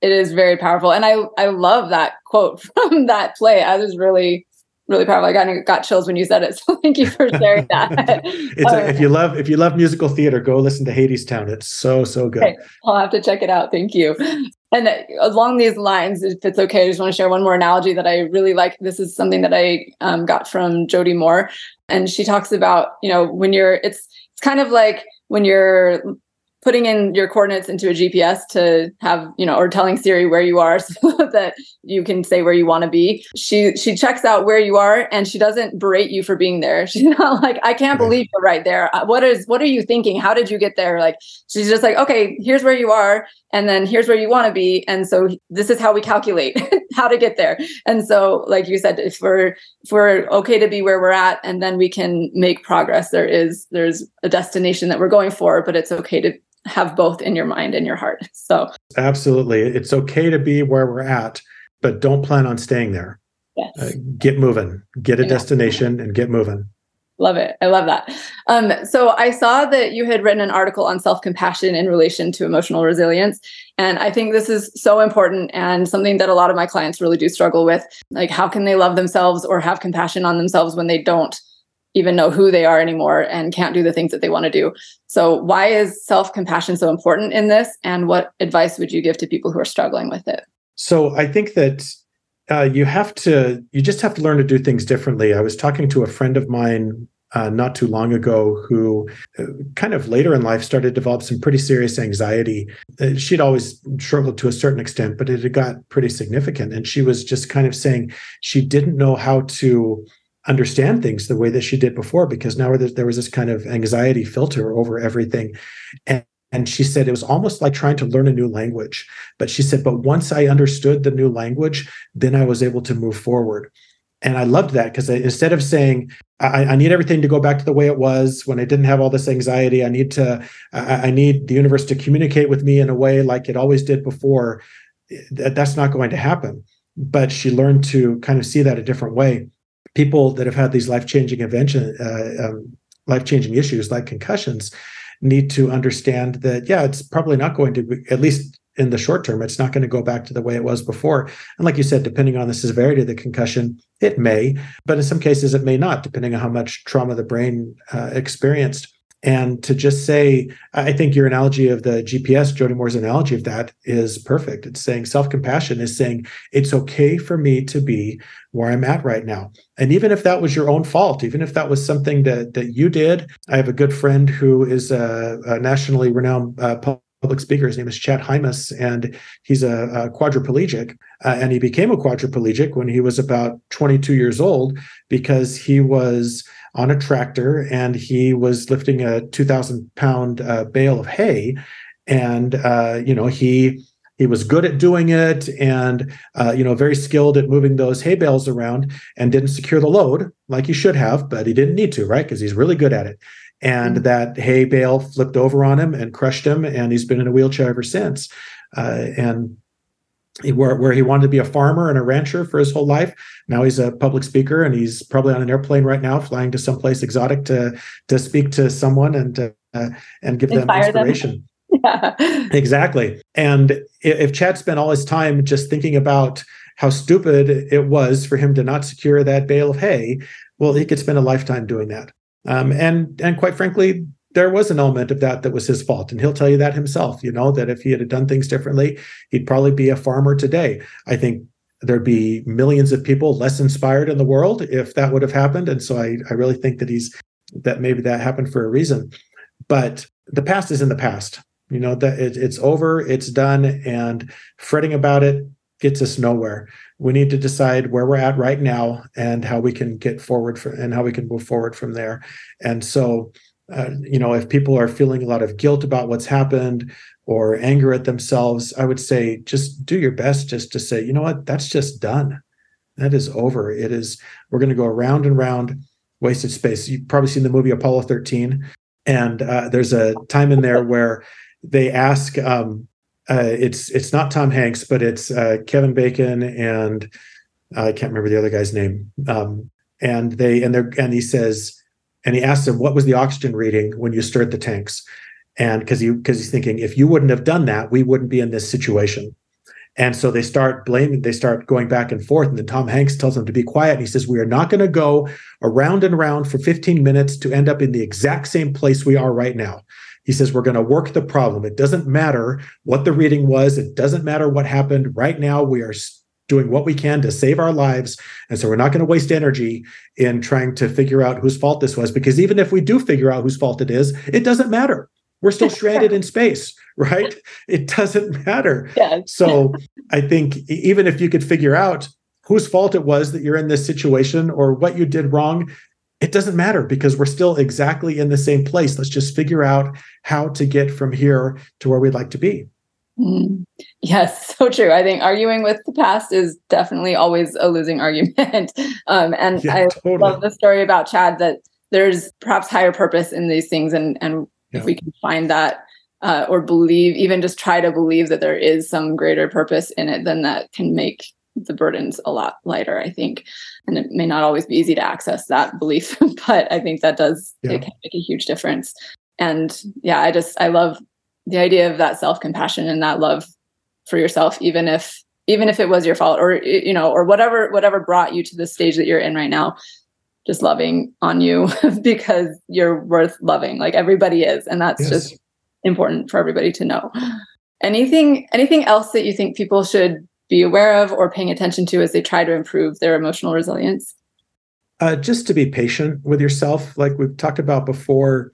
it is very powerful. And i i love that quote from that play. I was really really powerful. I got got chills when you said it. So thank you for sharing that. it's a, if you love if you love musical theater, go listen to Hadestown. It's so so good. Okay. I'll have to check it out. Thank you. And along these lines, if it's okay, I just want to share one more analogy that I really like. This is something that I um, got from Jody Moore, and she talks about you know when you're it's it's kind of like when you're putting in your coordinates into a GPS to have, you know, or telling Siri where you are so that you can say where you want to be. She she checks out where you are and she doesn't berate you for being there. She's not like, I can't believe you're right there. Uh, what is what are you thinking? How did you get there? Like she's just like, okay, here's where you are and then here's where you want to be and so this is how we calculate how to get there. And so like you said if we're if we're okay to be where we're at and then we can make progress there is there's a destination that we're going for but it's okay to have both in your mind and your heart. So, absolutely. It's okay to be where we're at, but don't plan on staying there. Yes. Uh, get moving, get a yeah. destination and get moving. Love it. I love that. Um, so I saw that you had written an article on self compassion in relation to emotional resilience. And I think this is so important and something that a lot of my clients really do struggle with. Like, how can they love themselves or have compassion on themselves when they don't even know who they are anymore and can't do the things that they want to do. So, why is self compassion so important in this? And what advice would you give to people who are struggling with it? So, I think that uh, you have to you just have to learn to do things differently. I was talking to a friend of mine uh, not too long ago who uh, kind of later in life started to develop some pretty serious anxiety. Uh, she'd always struggled to a certain extent, but it had got pretty significant. And she was just kind of saying she didn't know how to understand things the way that she did before because now there was this kind of anxiety filter over everything. And and she said it was almost like trying to learn a new language. But she said, but once I understood the new language, then I was able to move forward. And I loved that because instead of saying, I, I, need everything to go back to the way it was when I didn't have all this anxiety, I need to, I, I need the universe to communicate with me in a way like it always did before. Eh, that, that's not going to happen. But she learned to kind of see that a different way. People that have had these life changing events, uh, um, life changing issues like concussions, need to understand that, yeah, it's probably not going to be, at least in the short term, it's not going to go back to the way it was before. And like you said, depending on the severity of the concussion, it may, but in some cases, it may not, depending on how much trauma the brain uh, experienced. And to just say, I think your analogy of the GPS, Jody Moore's analogy of that is perfect. It's saying self compassion is saying it's okay for me to be where I'm at right now. And even if that was your own fault, even if that was something that, that you did, I have a good friend who is a, a nationally renowned uh, public speaker. His name is Chad Hymas, and he's a, a quadriplegic. Uh, and he became a quadriplegic when he was about 22 years old because he was on a tractor and he was lifting a 2,000 pound uh, bale of hay. And, uh, you know, he, he was good at doing it and uh, you know very skilled at moving those hay bales around and didn't secure the load like he should have but he didn't need to right because he's really good at it and mm-hmm. that hay bale flipped over on him and crushed him and he's been in a wheelchair ever since uh, and where, where he wanted to be a farmer and a rancher for his whole life. Now he's a public speaker and he's probably on an airplane right now, flying to someplace exotic to to speak to someone and uh, and give Inspire them inspiration. Them. Yeah. Exactly. And if Chad spent all his time just thinking about how stupid it was for him to not secure that bale of hay, well, he could spend a lifetime doing that. Um, and and quite frankly, there was an element of that that was his fault and he'll tell you that himself you know that if he had done things differently he'd probably be a farmer today. I think there'd be millions of people less inspired in the world if that would have happened and so i, I really think that he's that maybe that happened for a reason. But the past is in the past you know that it, it's over it's done and fretting about it gets us nowhere. We need to decide where we're at right now and how we can get forward for, and how we can move forward from there. And so uh, you know, if people are feeling a lot of guilt about what's happened or anger at themselves, I would say just do your best just to say, you know what, that's just done. That is over. It is, we're going to go around and round wasted space. You've probably seen the movie Apollo 13. And uh, there's a time in there where they ask, um, uh, it's it's not Tom Hanks, but it's uh, Kevin Bacon and I can't remember the other guy's name. Um, and they and they're and he says, and he asked him what was the oxygen reading when you stirred the tanks? And because he because he's thinking if you wouldn't have done that we wouldn't be in this situation. And so they start blaming they start going back and forth and then tom hanks tells them to be quiet and he says we are not going to go around and around for 15 minutes to end up in the exact same place we are right now. He says we're going to work the problem. It doesn't matter what the reading was. It doesn't matter what happened. Right now we are doing what we can to save our lives. And so we're not going to waste energy in trying to figure out whose fault this was, because even if we do figure out whose fault it is, it doesn't matter. We're still stranded in space, right? It doesn't matter. So I think even if you could figure out whose fault it was that you're in this situation or what you did wrong, it doesn't matter because we're still exactly in the same place. Let's just figure out how to get from here to where we'd like to be. Mm. Yes, so true. I think arguing with the past is definitely always a losing argument. Um, and yeah, I totally. love the story about Chad that there's perhaps higher purpose in these things, and and yeah. if we can find that uh, or believe, even just try to believe that there is some greater purpose in it, then that can make the burdens a lot lighter. I think, and it may not always be easy to access that belief, but I think that does yeah. it can make a huge difference. And yeah, I just I love the idea of that self-compassion and that love for yourself even if even if it was your fault or you know or whatever whatever brought you to the stage that you're in right now just loving on you because you're worth loving like everybody is and that's yes. just important for everybody to know anything anything else that you think people should be aware of or paying attention to as they try to improve their emotional resilience? Uh, just to be patient with yourself, like we've talked about before,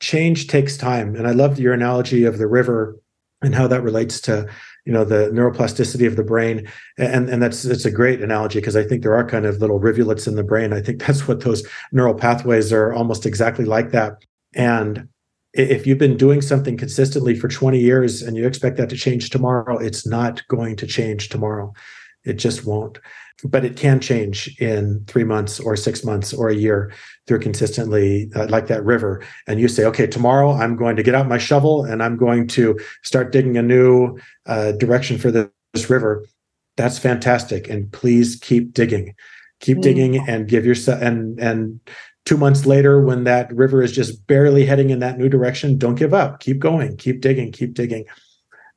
change takes time. And I love your analogy of the river and how that relates to you know the neuroplasticity of the brain and and that's it's a great analogy because i think there are kind of little rivulets in the brain i think that's what those neural pathways are almost exactly like that and if you've been doing something consistently for 20 years and you expect that to change tomorrow, it's not going to change tomorrow. It just won't. But it can change in three months or six months or a year through consistently, uh, like that river. And you say, okay, tomorrow I'm going to get out my shovel and I'm going to start digging a new uh, direction for this, this river. That's fantastic. And please keep digging keep mm. digging and give yourself and and two months later when that river is just barely heading in that new direction don't give up keep going keep digging keep digging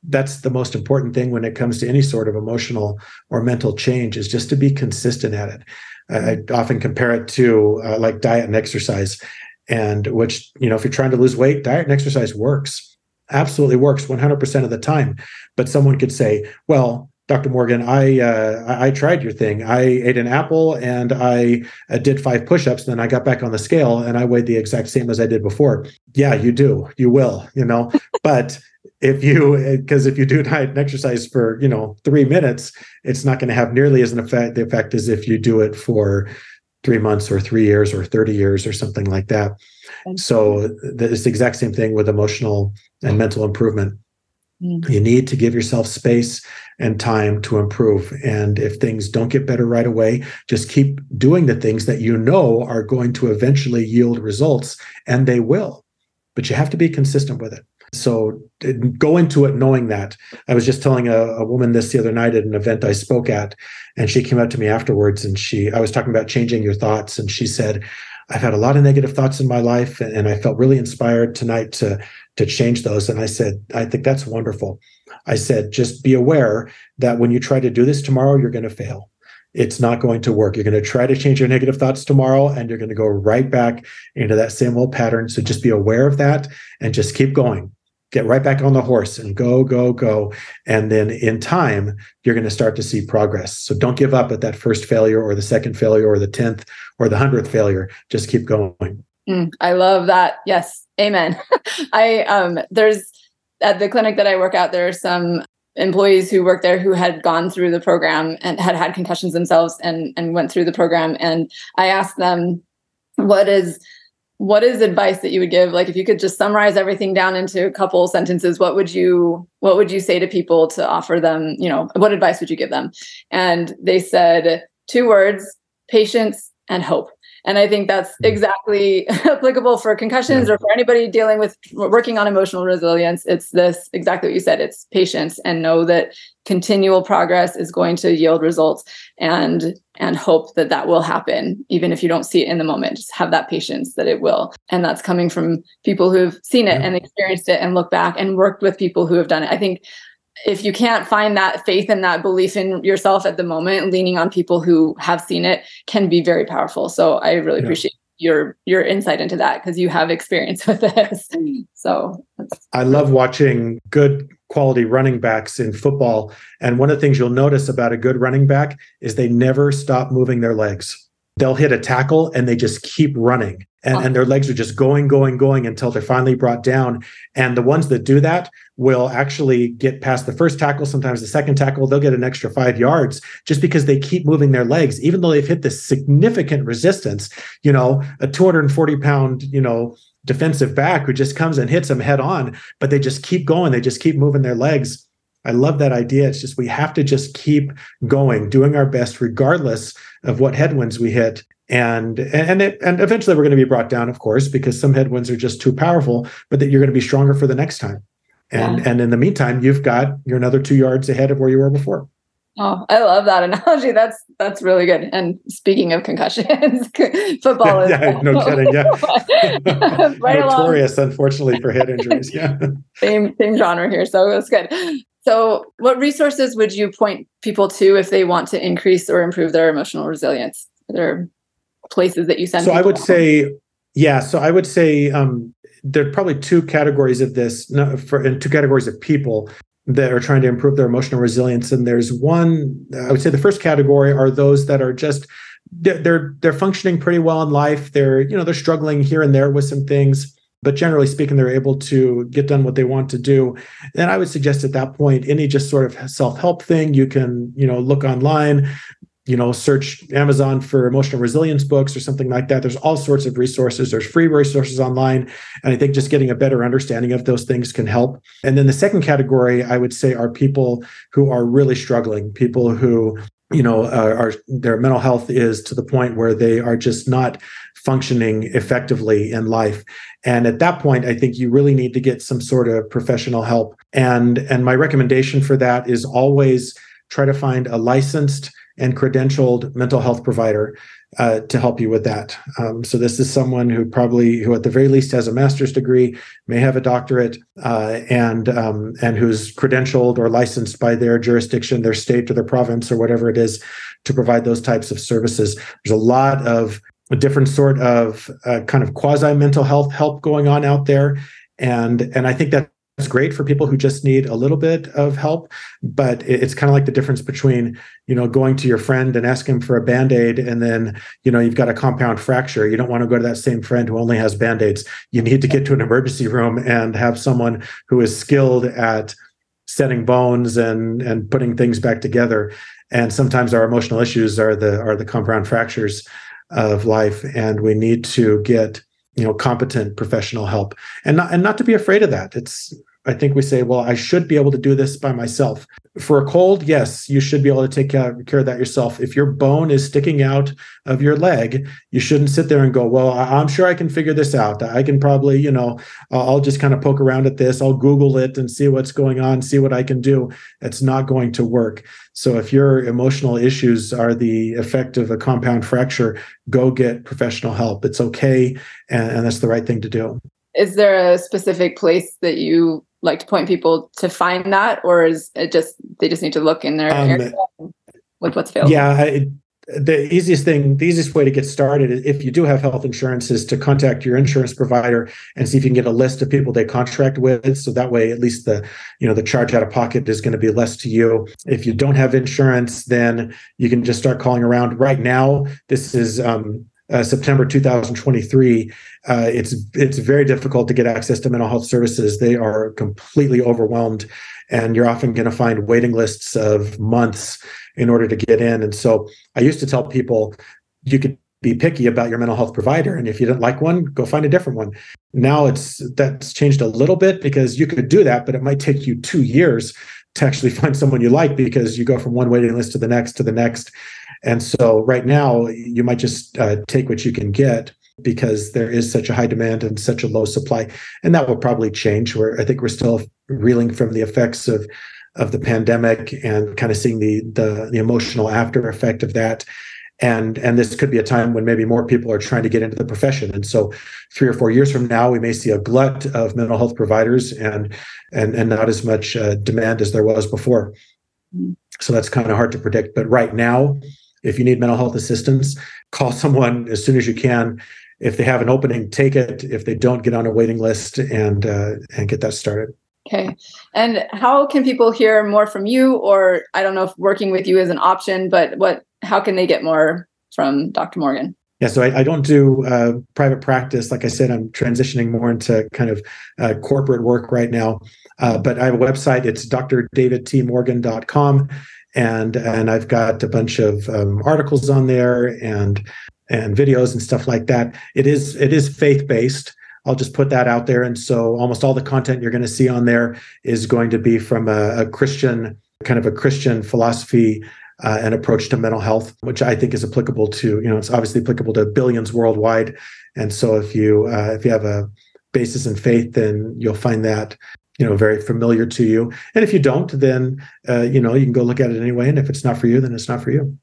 that's the most important thing when it comes to any sort of emotional or mental change is just to be consistent at it i often compare it to uh, like diet and exercise and which you know if you're trying to lose weight diet and exercise works absolutely works 100% of the time but someone could say well Dr. Morgan, I uh, I tried your thing. I ate an apple and I uh, did five push-ups. Then I got back on the scale and I weighed the exact same as I did before. Yeah, you do. You will. You know, but if you because if you do diet and exercise for you know three minutes, it's not going to have nearly as an effect the effect as if you do it for three months or three years or 30 years or something like that. So it's the exact same thing with emotional and mental improvement. Mm. You need to give yourself space and time to improve. And if things don't get better right away, just keep doing the things that you know are going to eventually yield results, and they will. But you have to be consistent with it. So go into it knowing that. I was just telling a, a, woman this the other night at an event I spoke at, and she came up to me afterwards and she I was talking about changing your thoughts, and she said, I've had a lot of negative thoughts in my life, and, and I felt really inspired tonight to to change those. And I said, I think that's wonderful. I said, just be aware that when you try to do this tomorrow, you're going to fail. It's not going to work. You're going to try to change your negative thoughts tomorrow and you're going to go right back into that same old pattern. So just be aware of that and just keep going. Get right back on the horse and go, go, go. And then in time, you're going to start to see progress. So don't give up at that first failure or the second failure or the 10th or the 100th failure. Just keep going. Mm, I love that. Yes. Amen. I, um, there's, at the clinic that I work at, there are some employees who work there who had gone through the program and had had concussions themselves and and went through the program and I asked them what is what is advice that you would give? Like if you could just summarize everything down into a couple sentences what would you what would you say to people to offer them you know what advice would you give them? And they said two words patience and hope. And I think that's hmm. exactly applicable for concussions or for anybody dealing with working on emotional resilience. It's this exactly what you said it's patience and know that continual progress is going to yield results. And and hope that that will happen even if you don't see it in the moment just have that patience that it will and that's coming from people who've seen it yeah. and experienced it and look back and worked with people who have done it i think if you can't find that faith and that belief in yourself at the moment, leaning on people who have seen it can be very powerful. So I really yeah. appreciate your your insight into that because you have experience with this. Mm. So I love watching good quality running backs in football. And one of the things you'll notice about a good running back is they never stop moving their legs. They'll hit a tackle and they just keep running and, and their legs are just going, going, going until they're finally brought down. And the ones that do that will actually get past the first tackle, sometimes the second tackle, they'll get an extra five yards just because they keep moving their legs, even though they've hit this significant resistance. You know, a 240 pound, you know, defensive back who just comes and hits them head on, but they just keep going, they just keep moving their legs. I love that idea. It's just we have to just keep going, doing our best, regardless of what headwinds we hit and and it, and eventually we're going to be brought down of course because some headwinds are just too powerful but that you're going to be stronger for the next time and yeah. and in the meantime you've got you're another two yards ahead of where you were before oh i love that analogy that's that's really good and speaking of concussions football is yeah, no kidding yeah right notorious along. unfortunately for head injuries yeah same same genre here so that's good so what resources would you point people to if they want to increase or improve their emotional resilience are there places that you send? So I would say, yeah. So I would say um, there are probably two categories of this, for, and two categories of people. That are trying to improve their emotional resilience. And there's one, I would say the first category are those that are just they're they're functioning pretty well in life. They're you know they're struggling here and there with some things, but generally speaking, they're able to get done what they want to do. And I would suggest at that point, any just sort of self help thing you can you know look online, you know search amazon for emotional resilience books or something like that. There's all sorts of resources. There's free resources online. And i think just getting a better understanding of those things can help. And then the second category i would say are people who are really struggling people who you know uh, are their mental health is to the point where they are just not functioning effectively in life. And at that point i think you really need to get some sort of professional help. And and my recommendation for that is always try to find a licensed and credentialed mental health provider uh, to help you with that. Um, so this is someone who probably, who at the very least has a master's degree, may have a doctorate, uh, and um, and who's credentialed or licensed by their jurisdiction, their state or their province or whatever it is, to provide those types of services. There's a lot of a different sort of uh, kind of quasi mental health help going on out there, and and I think that it's great for people who just need a little bit of help but it's kind of like the difference between you know going to your friend and asking for a band-aid and then you know you've got a compound fracture. You don't want to go to that same friend who only has band-aids. You need to get to an emergency room and have someone who is skilled at setting bones and and putting things back together. And sometimes our emotional issues are the are the compound fractures of life and we need to get you know competent professional help. And not and not to be afraid of that. It's I think we say, well, I should be able to do this by myself. For a cold, yes, you should be able to take care, of that yourself. If your bone is sticking out of your leg, you shouldn't sit there and go, well, I'm sure I can figure this out. I can probably, you know, I'll just kind of poke around at this. I'll Google it and see what's going on, see what I can do. It's not going to work. So if your emotional issues are the effect of a compound fracture, go get professional help. It's okay. And, and that's the right thing to do. Is there a specific place that you like to point people to find that, or is it just they just need to look in their um, with what's available? Yeah, it, the easiest thing, the easiest way to get started, if you do have health insurance, is to contact your insurance provider and see if you can get a list of people they contract with. So that way, at least the you know the charge out of pocket is going to be less to you. If you don't have insurance, then you can just start calling around. Right now, this is um, uh, September 2023, uh, it's it's very difficult to get access to mental health services. They are completely overwhelmed, and you're often going to find waiting lists of months in order to get in. And so, I used to tell people you could be picky about your mental health provider, and if you didn't like one, go find a different one. Now it's that's changed a little bit because you could do that, but it might take you two years to actually find someone you like because you go from one waiting list to the next to the next and so right now, you might just uh, take what you can get because there is such a high demand and such a low supply. And that will probably change. Where I think we're still reeling from the effects of of the pandemic and kind of seeing the the, the emotional after effect of that. And and this could be a time when maybe more people are trying to get into the profession. And so, three or four years from now, we may see a glut of mental health providers and and and not as much uh, demand as there was before. Mm-hmm. So that's kind of hard to predict. But right now, if you need mental health assistance, call someone as soon as you can. If they have an opening, take it. If they don't, get on a waiting list and uh, and get that started. Okay. And how can people hear more from you? Or I don't know if working with you is an option, but what? How can they get more from Dr. Morgan? Yeah, so I, I don't do uh, private practice. Like I said, I'm transitioning more into kind of uh, corporate work right now. Uh, but I have a website. It's drdavidtmorgan.com and and I've got a bunch of um, articles on there and and videos and stuff like that. It is it is faith based. I'll just put that out there, and so almost all the content you're going to see on there is going to be from a, a Christian kind of a Christian philosophy uh, and approach to mental health, which I think is applicable to you know it's obviously applicable to billions worldwide. And so if you uh, if you have a basis in faith, then you'll find that you know very familiar to you. And if you don't then uh, you know you can go look at it anyway. And if it's not for you then it's not for you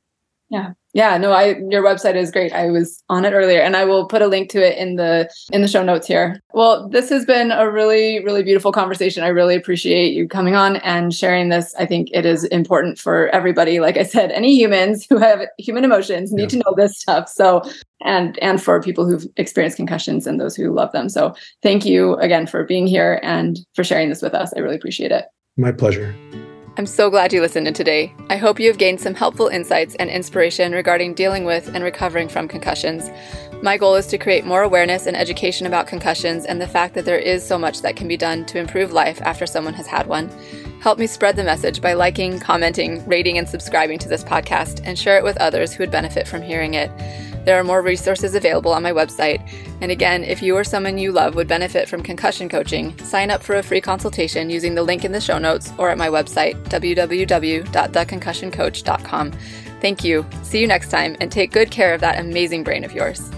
yeah. Yeah no i your website is great. I was on it earlier and i will put a link to it in the in the show notes here. Well this has been a really really beautiful conversation. I really appreciate you coming on and sharing this. I think it is important for everybody like i said any humans who have human emotions need yeah. to know this stuff. So and and for people who've experienced concussions and those who love them. So thank you again for being here and for sharing this with us. I really appreciate it. My pleasure. I'm so glad you listened in today. I hope you have gained some helpful insights and inspiration regarding dealing with and recovering from concussions. My goal is to create more awareness and education about concussions and the fact that there is so much that can be done to improve life after someone has had one. Help me spread the message by liking, commenting, rating, and subscribing to this podcast, and share it with others who would benefit from hearing it. There are more resources available on my website. And again, if you or someone you love would benefit from concussion coaching, sign up for a free consultation using the link in the show notes or at my website, www.theconcussioncoach.com. Thank you. See you next time and take good care of that amazing brain of yours.